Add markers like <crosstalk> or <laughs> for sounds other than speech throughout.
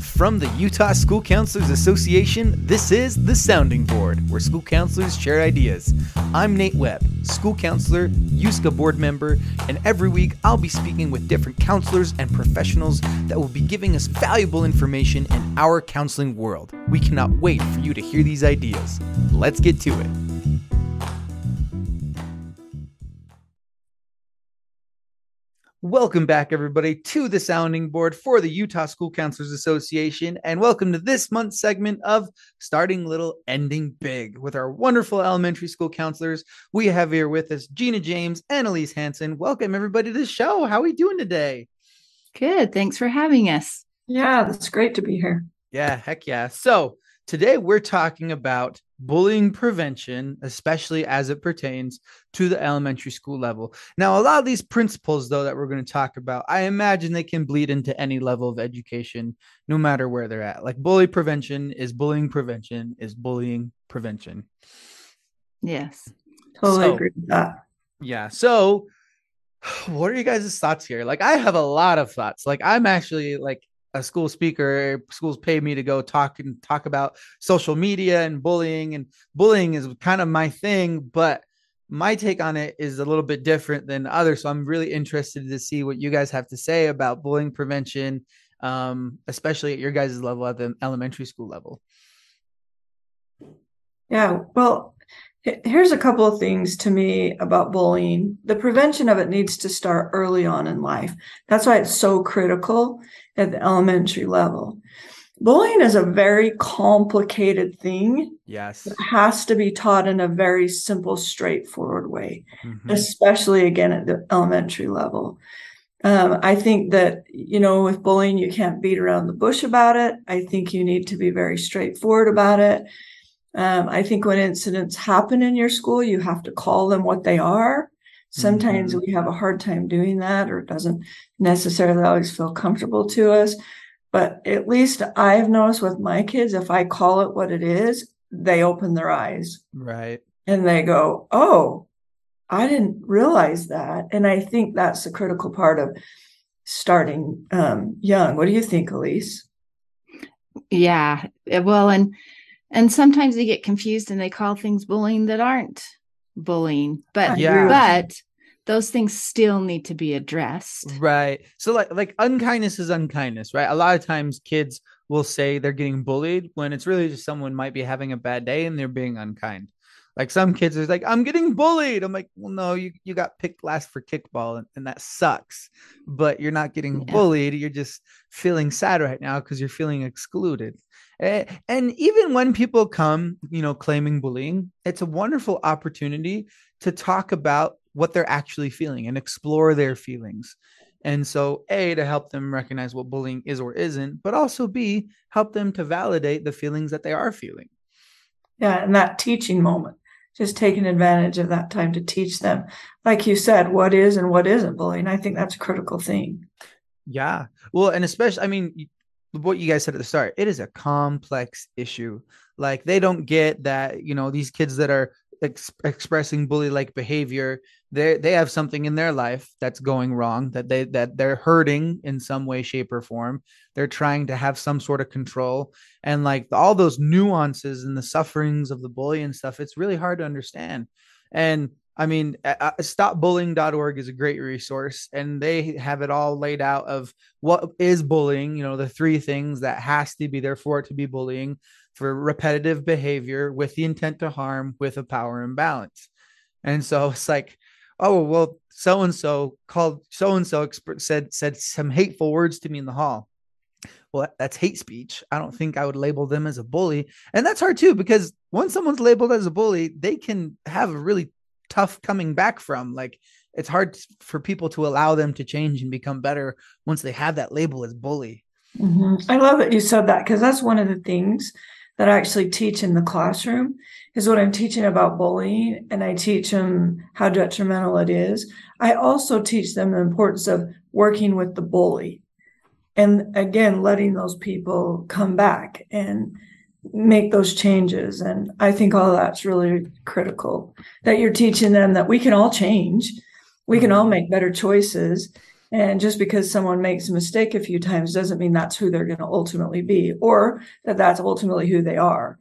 From the Utah School Counselors Association, this is The Sounding Board, where school counselors share ideas. I'm Nate Webb, school counselor, USCA board member, and every week I'll be speaking with different counselors and professionals that will be giving us valuable information in our counseling world. We cannot wait for you to hear these ideas. Let's get to it. Welcome back, everybody, to the sounding board for the Utah School Counselors Association, and welcome to this month's segment of Starting Little, Ending Big with our wonderful elementary school counselors. We have here with us Gina James and Elise Hanson. Welcome, everybody, to the show. How are we doing today? Good. Thanks for having us. Yeah, that's great to be here. Yeah, heck yeah. So, today we're talking about bullying prevention, especially as it pertains to the elementary school level. Now, a lot of these principles, though, that we're going to talk about, I imagine they can bleed into any level of education, no matter where they're at. Like bully prevention is bullying prevention is bullying prevention. Yes. Totally So- agree with that. Yeah. So, <sighs> what are you guys' thoughts here? Like, I have a lot of thoughts. Like, I'm actually like a school speaker. Schools pay me to go talk and talk about social media and bullying, and bullying is kind of my thing. But my take on it is a little bit different than others. So, I'm really interested to see what you guys have to say about bullying prevention, um, especially at your guys' level, at the elementary school level. Yeah. Well, here's a couple of things to me about bullying. The prevention of it needs to start early on in life. That's why it's so critical at the elementary level. Bullying is a very complicated thing. Yes. It has to be taught in a very simple, straightforward way. Mhm. especially again at the elementary level. Um, I think that, you know, with bullying, you can't beat around the bush about it. I think you need to be very straightforward about it. Um, I think when incidents happen in your school, you have to call them what they are. Sometimes we have a hard time doing that, or it doesn't necessarily always feel comfortable to us. But at least I've noticed with my kids, if I call it what it is, they open their eyes Right. and they go, Oh, I didn't realize that. And I think that's the critical part of starting um, young. What do you think, Elise? Yeah. Well, and and sometimes they get confused and they call things bullying that aren't bullying. But Yeah. but those things still need to be addressed. Right. So like like unkindness is unkindness, right? A lot of times kids will say they're getting bullied when it's really just someone might be having a bad day and they're being unkind. Like some kids are like, I'm getting bullied. I'm like, well, no, you, you got picked last for kickball and, and that sucks. But you're not getting Yeah. bullied. You're just feeling sad right now because you're feeling excluded. And even when people come, you know, claiming bullying, it's a wonderful opportunity to talk about what they're actually feeling and explore their feelings. And so, A, to help them recognize what bullying is or isn't, but also B, help them to validate the feelings that they are feeling. Yeah, and that teaching moment, just taking advantage of that time to teach them, like you said, what is and what isn't bullying. I think that's a critical thing. Yeah. Well, and especially, I mean, what you guys said at the start, it is a complex issue. Like they don't get that, you know, these kids that are ex- expressing bully like behavior, they they have something in their life that's going wrong, that they that they're hurting in some way, shape, or form. They're trying to have some sort of control. And like all those nuances and the sufferings of the bully and stuff, it's really hard to understand. And I mean, stopbullying.org is a great resource, and they have it all laid out of what is bullying. You know, the three things that has to be there for it to be bullying for repetitive behavior with the intent to harm with a power imbalance. And so it's like, oh well, so and so called so and so said said some hateful words to me in the hall. Well, that's hate speech. I don't think I would label them as a bully, and that's hard too because once someone's labeled as a bully, they can have a really tough coming back from. Like it's hard for people to allow them to change and become better once they have that label as bully. Mhm. I love that you said that because that's one of the things that I actually teach in the classroom is what I'm teaching about bullying and I teach them how detrimental it is. I also teach them the importance of working with the bully and again letting those people come back and make those changes and I think all that's really critical that you're teaching them that we can all change. We can all make better choices And just because someone makes a mistake a few times doesn't mean that's who they're going to ultimately be or that that's ultimately who they are.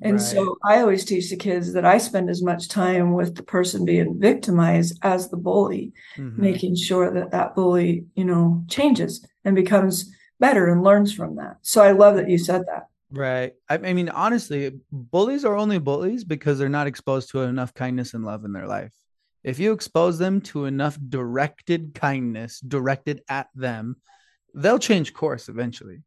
And right. so I always teach the kids that I spend as much time with the person being victimized as the bully, mm-hmm. making sure that that bully, you know, changes and becomes better and learns from that. So I love that you said that. Right. I, I mean, honestly, bullies are only bullies because they're not exposed to enough kindness and love in their life. If you expose them to enough directed kindness directed at them, they'll change course eventually.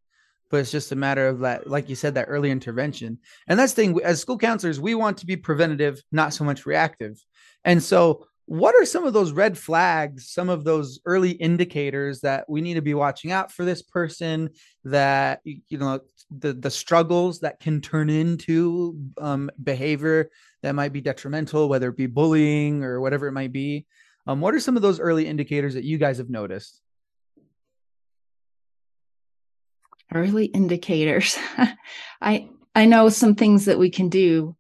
But it's just a matter of that, like you said, that early intervention. And that's the thing as school counselors, we want to be preventative, not so much reactive. And so what are some of those red flags some of those early indicators that we need to be watching out for this person that you know the the struggles that can turn into um, behavior that might be detrimental whether it be bullying or whatever it might be? Um, what are some of those early indicators that you guys have noticed? Early indicators. <laughs> I i know some things that we can do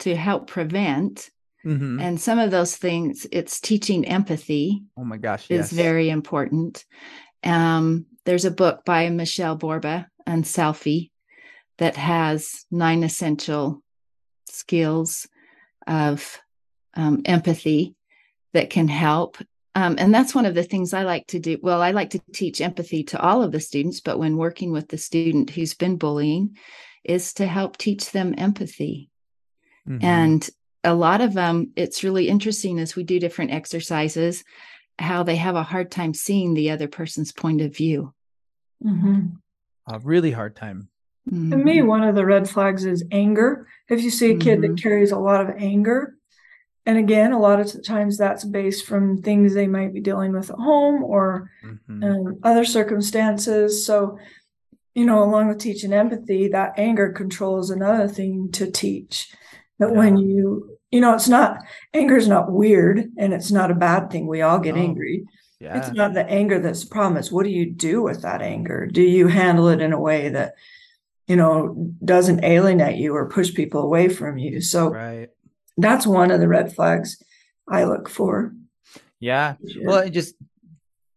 to help prevent Mm-hmm. And some of those things, it's teaching empathy. Oh my gosh, is yes. very important. Um, there's a book by Michele Borba UnSelfie that has nine essential skills of um, empathy that can help. Um, and that's one of the things I like to do. Well, I like to teach empathy to all of the students, but when working with the student who's been bullying, is to help teach them empathy. Mm-hmm. And a lot of them, it's really interesting as we do different exercises, how they have a hard time seeing the other person's point of view. Mm-hmm. A really hard time. Mm-hmm. To me, one of the red flags is anger. If you see a kid mm-hmm. that carries a lot of anger, and again, a lot of times that's based from things they might be dealing with at home or mm-hmm. um, other circumstances. So, you know, along with teaching empathy, that anger control is another thing to teach. That yeah. when you you know, it's not anger is not weird and it's not a bad thing. We all get oh, angry. Yeah. It's not the anger that's the problem. It's what do you do with that anger? Do you handle it in a way that, you know, doesn't alienate you or push people away from you? So right. that's one of the red flags I look for. Yeah. Sure. Well, it just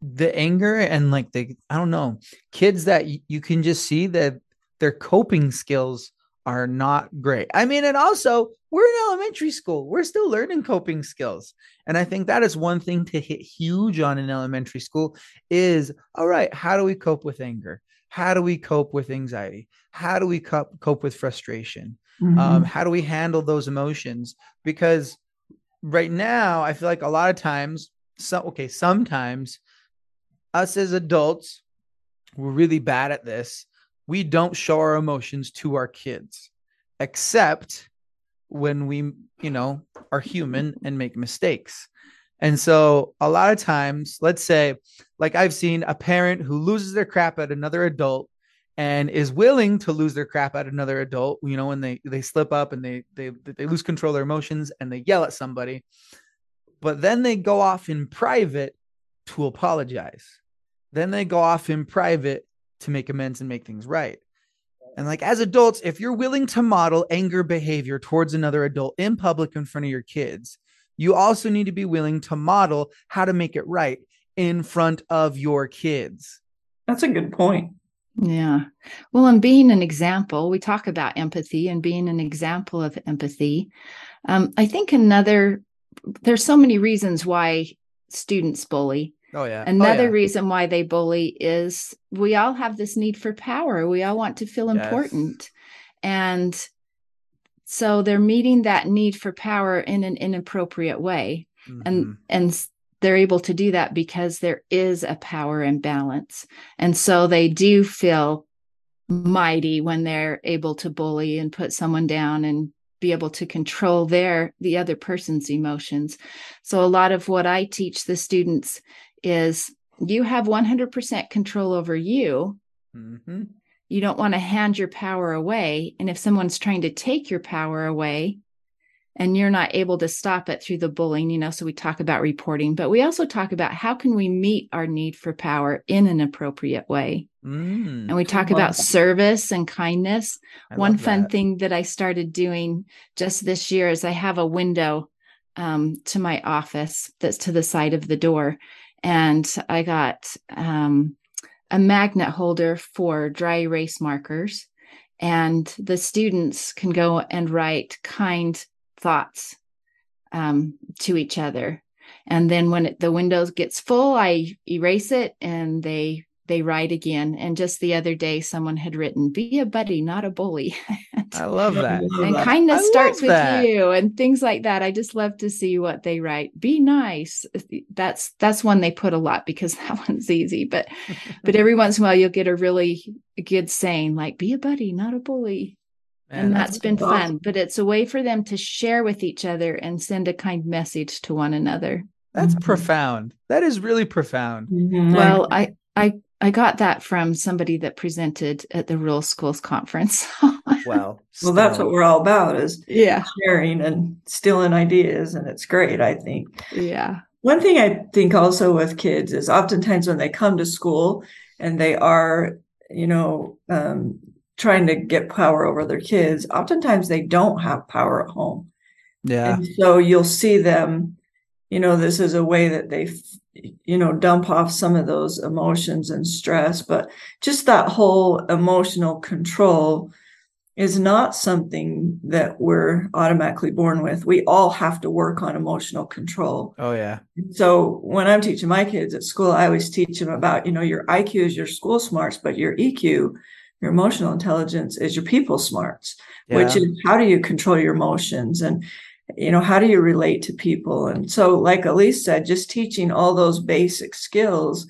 the anger and like the I don't know, kids that you can just see that their coping skills are not great. I mean, and also we're in elementary school. We're still learning coping skills. And I think that is one thing to hit huge on in elementary school is all right, how do we cope with anger? How do we cope with anxiety? How do we cope, cope with frustration? Mm-hmm. Um, how do we handle those emotions? Because right now, I feel like a lot of times, so okay, sometimes us as adults, we're really bad at this we don't show our emotions to our kids except when we you know are human and make mistakes. And so a lot of times let's say like i've seen a parent who loses their crap at another adult and is willing to lose their crap at another adult you know when they they slip up and they they they lose control of their emotions and they yell at somebody but then they go off in private to apologize. Then they go off in private to make amends and make things right. And like as adults, if you're willing to model anger behavior towards another adult in public in front of your kids, you also need to be willing to model how to make it right in front of your kids. That's a good point. Yeah. Well, and being an example, we talk about empathy and being an example of empathy. Um, I think another, there's so many reasons why students bully. Oh yeah. Another oh, yeah. reason why they bully is we all have this need for power. We all want to feel yes. important. And so they're meeting that need for power in an inappropriate way. Mm-hmm. And and they're able to do that because there is a power imbalance. And so they do feel mighty when they're able to bully and put someone down and be able to control their the other person's emotions so a lot of what i teach the students is you have 100% control over you. Mm-hmm. You don't want to hand your power away. And if someone's trying to take your power away and you're not able to stop it through the bullying, you know, so we talk about reporting, but we also talk about how can we meet our need for power in an appropriate way. Mm, and we talk about service and kindness. I One fun that. thing that I started doing just this year is I have a window um, to my office that's to the side of the door and I got um, a magnet holder for dry erase markers. And the students can go and write kind thoughts um, to each other. And then when it, the window gets full, I erase it and they they write again. And just the other day, someone had written, "Be a buddy, not a bully." <laughs> I love that. and kindness starts with that. you, and things like that. I just love to see what they write. Be nice. That's that's one they put a lot because <laughs> that one's easy. But <laughs> but every once in a while, you'll get a really good saying like, "Be a buddy, not a bully." Man, and that's, that's been awesome. fun. But it's a way for them to share with each other and send a kind message to one another. That's mm-hmm. profound. That is really profound. Mm-hmm. Well, I I I got that from somebody that presented at the Rural Schools Conference. <laughs> well, well, that's what we're all about is yeah sharing and stealing ideas, and it's great. I think. Yeah. One thing I think also with kids is oftentimes when they come to school and they are, you know, um, trying to get power over their kids, oftentimes they don't have power at home. Yeah. And so you'll see them, you know, this is a way that they you know dump off some of those emotions and stress but just that whole emotional control is not something that we're automatically born with. We all have to work on emotional control. Oh yeah. So when i'm teaching my kids at school i always teach them about you know your iq is your school smarts but your eq your emotional intelligence is your people smarts yeah. which is how do you control your emotions? And you know how do you relate to people? And so like elise said just teaching all those basic skills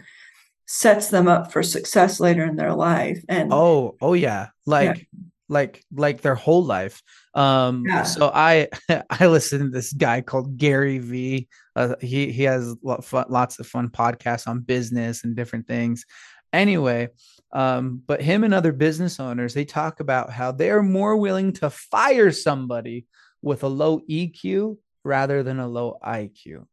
sets them up for success later in their life. And oh oh yeah. Like yeah. like like their whole life. Um yeah. so i <laughs> i listen to this guy called gary v. Uh, he he has lots of fun podcasts on business and different things. Anyway um but him and other business owners they talk about how they're more willing to fire somebody with a low EQ rather than a low IQ.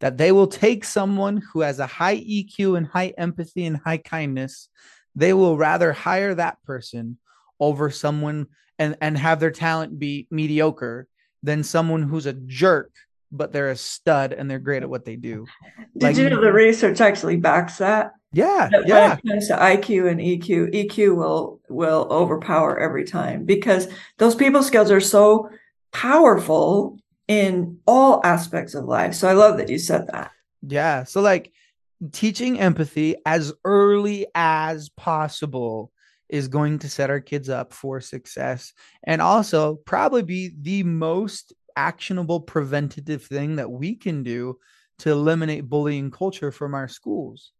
That they will take someone who has a high EQ and high empathy and high kindness, they will rather hire that person over someone and, and have their talent be mediocre than someone who's a jerk, but they're a stud and they're great at what they do. Did like, you know the research actually backs that? Yeah, that yeah. When it comes to IQ and EQ, EQ will will overpower every time because those people skills are so powerful in all aspects of life. So I love that you said that. Yeah. So like teaching empathy as early as possible is going to set our kids up for success and also probably be the most actionable preventative thing that we can do to eliminate bullying culture from our schools.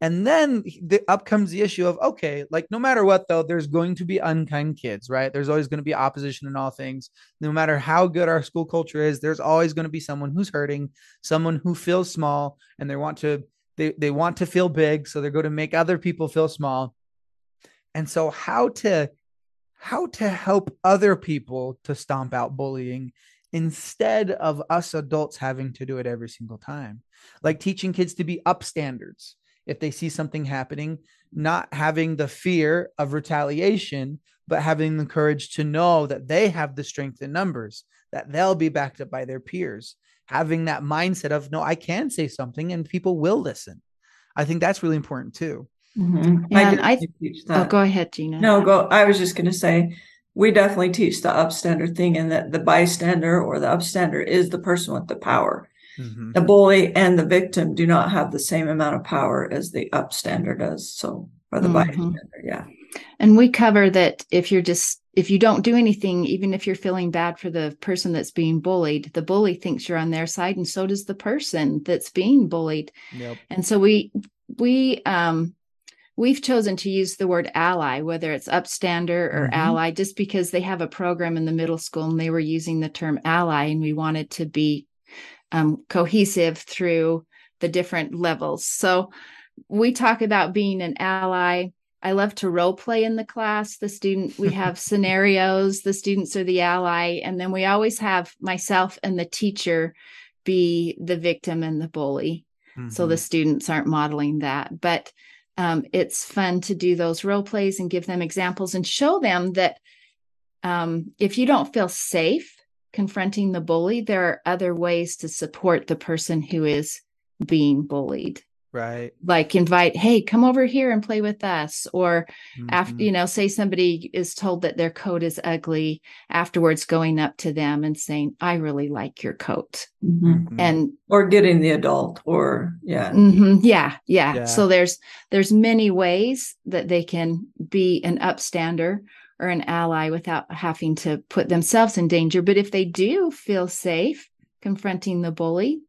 And then the, up comes the issue of okay, like no matter what, though, there's going to be unkind kids, right? There's always going to be opposition in all things. No matter how good our school culture is, there's always going to be someone who's hurting, someone who feels small, and they want to they they want to feel big, so they're going to make other people feel small. And so, how to how to help other people to stomp out bullying instead of us adults having to do it every single time, like teaching kids to be upstanders if they see something happening, not having the fear of retaliation, but having the courage to know that they have the strength in numbers, that they'll be backed up by their peers, having that mindset of, no, I can say something and people will listen. I think that's really important too. Mm-hmm. And I, I teach that. Oh, go ahead, Gina. No, go. I was just going to say, we definitely teach the upstander thing, and that the bystander or the upstander is the person with the power. Mm-hmm. The bully and the victim do not have the same amount of power as the upstander does. So, or the mm-hmm. bystander, yeah. And we cover that if you're just if you don't do anything, even if you're feeling bad for the person that's being bullied, the bully thinks you're on their side, and so does the person that's being bullied. Yep. And so we we um we've chosen to use the word ally, whether it's upstander or mm-hmm. ally, just because they have a program in the middle school and they were using the term ally, and we wanted to be um, cohesive through the different levels. So we talk about being an ally. I love to role play in the class. The student, we <laughs> have scenarios, the students are the ally, and then we always have myself and the teacher be the victim and the bully. Mm-hmm. So the mm-hmm. students aren't modeling that. But um, it's fun to do those role plays and give them examples and show them that um, if you don't feel safe confronting the bully, there are other ways to support the person who is being bullied. right like invite hey come over here and play with us or mm-hmm. after you know say somebody is told that their coat is ugly afterwards going up to them and saying i really like your coat mm-hmm. mm-hmm. and or getting the adult or yeah. Mm-hmm, yeah yeah yeah so there's there's many ways that they can be an upstander or an ally without having to put themselves in danger but if they do feel safe confronting the bully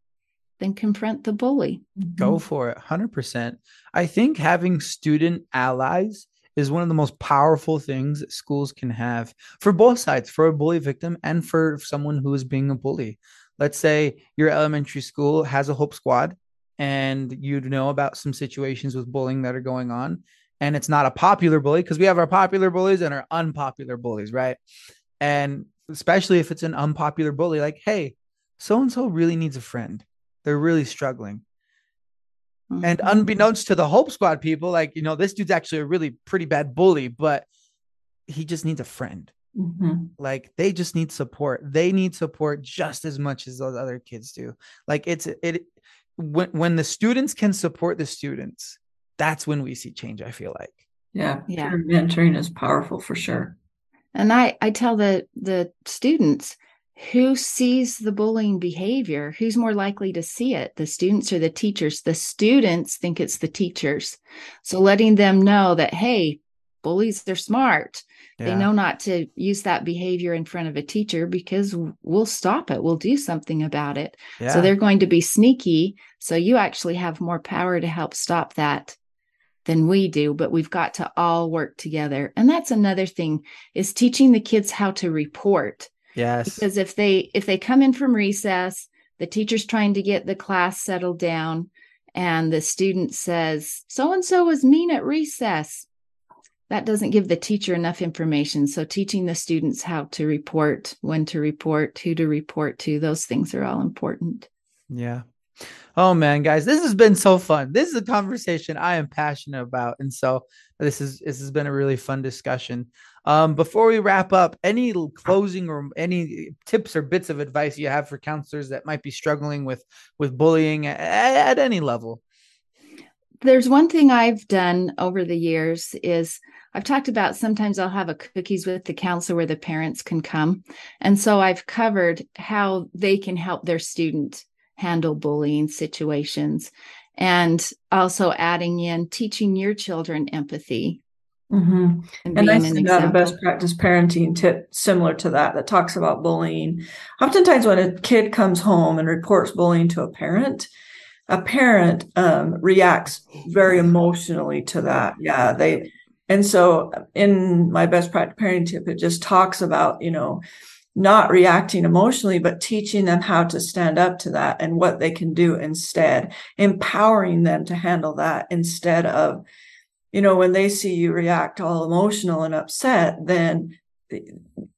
then confront the bully. Go mm-hmm. for it, 100%. I think having student allies is one of the most powerful things that schools can have for both sides, for a bully victim and for someone who is being a bully. Let's say your elementary school has a Hope Squad and you know about some situations with bullying that are going on. And it's not a popular bully because we have our popular bullies and our unpopular bullies, right? And especially if it's an unpopular bully, like, hey, so and so really needs a friend they're really struggling. Mm-hmm. And unbeknownst to the Hope Squad people, like, you know, this dude's actually a really pretty bad bully, but he just needs a friend. Mm-hmm. Like they just need support. They need support just as much as those other kids do. Like it's it when when the students can support the students, that's when we see change. I feel like. Yeah, yeah. Mentoring is powerful for sure. And I I tell the the students who sees the bullying behavior who's more likely to see it the students or the teachers the students think it's the teachers so letting them know that hey bullies they're smart yeah. they know not to use that behavior in front of a teacher because we'll stop it we'll do something about it yeah. so they're going to be sneaky so you actually have more power to help stop that than we do but we've got to all work together and that's another thing is teaching the kids how to report Yes. Because if they if they come in from recess, the teacher's trying to get the class settled down and the student says, "So and so was mean at recess." That doesn't give the teacher enough information. So teaching the students how to report, when to report, who to report to, those things are all important. Yeah. Oh man, guys, this has been so fun. This is a conversation I am passionate about, and so this is this has been a really fun discussion. Um, before we wrap up, any closing or any tips or bits of advice you have for counselors that might be struggling with with bullying at, at any level? There's one thing I've done over the years is I've talked about sometimes I'll have a cookies with the counselor where the parents can come. And so I've covered how they can help their student handle bullying situations and also adding in teaching your children empathy Mm-hmm. And, and I send out a best practice parenting tip similar to that that talks about bullying. Oftentimes, when a kid comes home and reports bullying to a parent, a parent um, reacts very emotionally to that. Yeah, they, and so in my best practice parenting tip, it just talks about you know not reacting emotionally, but teaching them how to stand up to that and what they can do instead, empowering them to handle that instead of you know, when they see you react all emotional and upset, then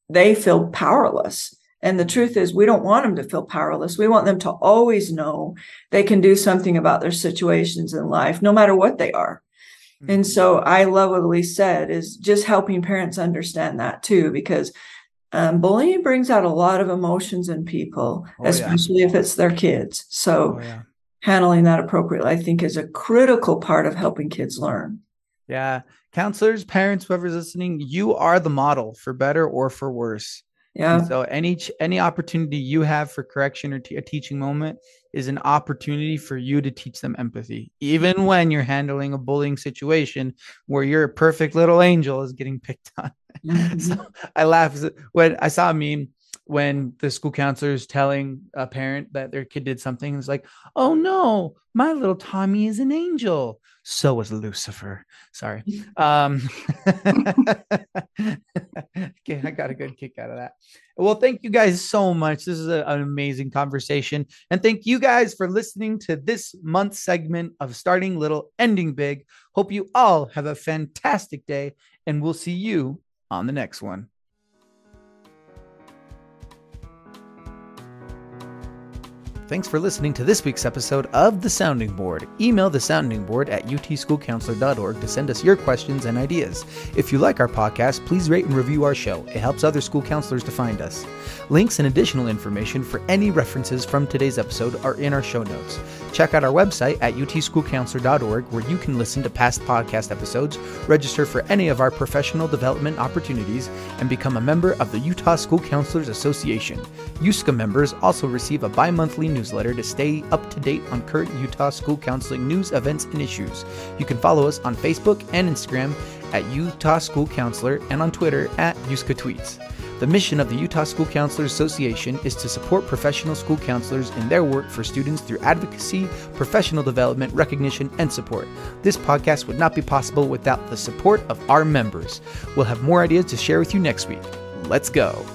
they feel powerless. And the truth is, we don't want them to feel powerless. We want them to always know they can do something about their situations in life, no matter what they are. Mm-hmm. And so I love what Elise said is just helping parents understand that too, because um, bullying brings out a lot of emotions in people, oh, especially yeah. if it's their kids. So oh, yeah. handling that appropriately, I think, is a critical part of helping kids learn. Yeah. Counselors, parents, whoever's listening, you are the model for better or for worse. Yeah. And so any any opportunity you have for correction or t- a teaching moment is an opportunity for you to teach them empathy, even when you're handling a bullying situation where your perfect little angel is getting picked on. <laughs> Mm-hmm. so I laugh when I saw a meme when the school counselor is telling a parent that their kid did something. It's like, oh no, my little Tommy is an angel. So was Lucifer. Sorry. <laughs> Um, <laughs> okay, I got a good kick out of that. Well, thank you guys so much. This is a, an amazing conversation. And thank you guys for listening to this month's segment of Starting Little, Ending Big. Hope you all have a fantastic day, and we'll see you on the next one. Thanks for listening to this week's episode of The Sounding Board. Email the sounding board at utschoolcounselor.org to send us your questions and ideas. If you like our podcast, please rate and review our show. It helps other school counselors to find us. Links and additional information for any references from today's episode are in our show notes. Check out our website at utschoolcounselor.org where you can listen to past podcast episodes, register for any of our professional development opportunities, and become a member of the Utah School Counselors Association. USCA members also receive a bi monthly newsletter to stay up to date on current Utah school counseling news, events, and issues. You can follow us on Facebook and Instagram at Utah School Counselor and on Twitter at USCA Tweets. The mission of the Utah School Counselors Association is to support professional school counselors in their work for students through advocacy, professional development, recognition, and support. This podcast would not be possible without the support of our members. We'll have more ideas to share with you next week. Let's go.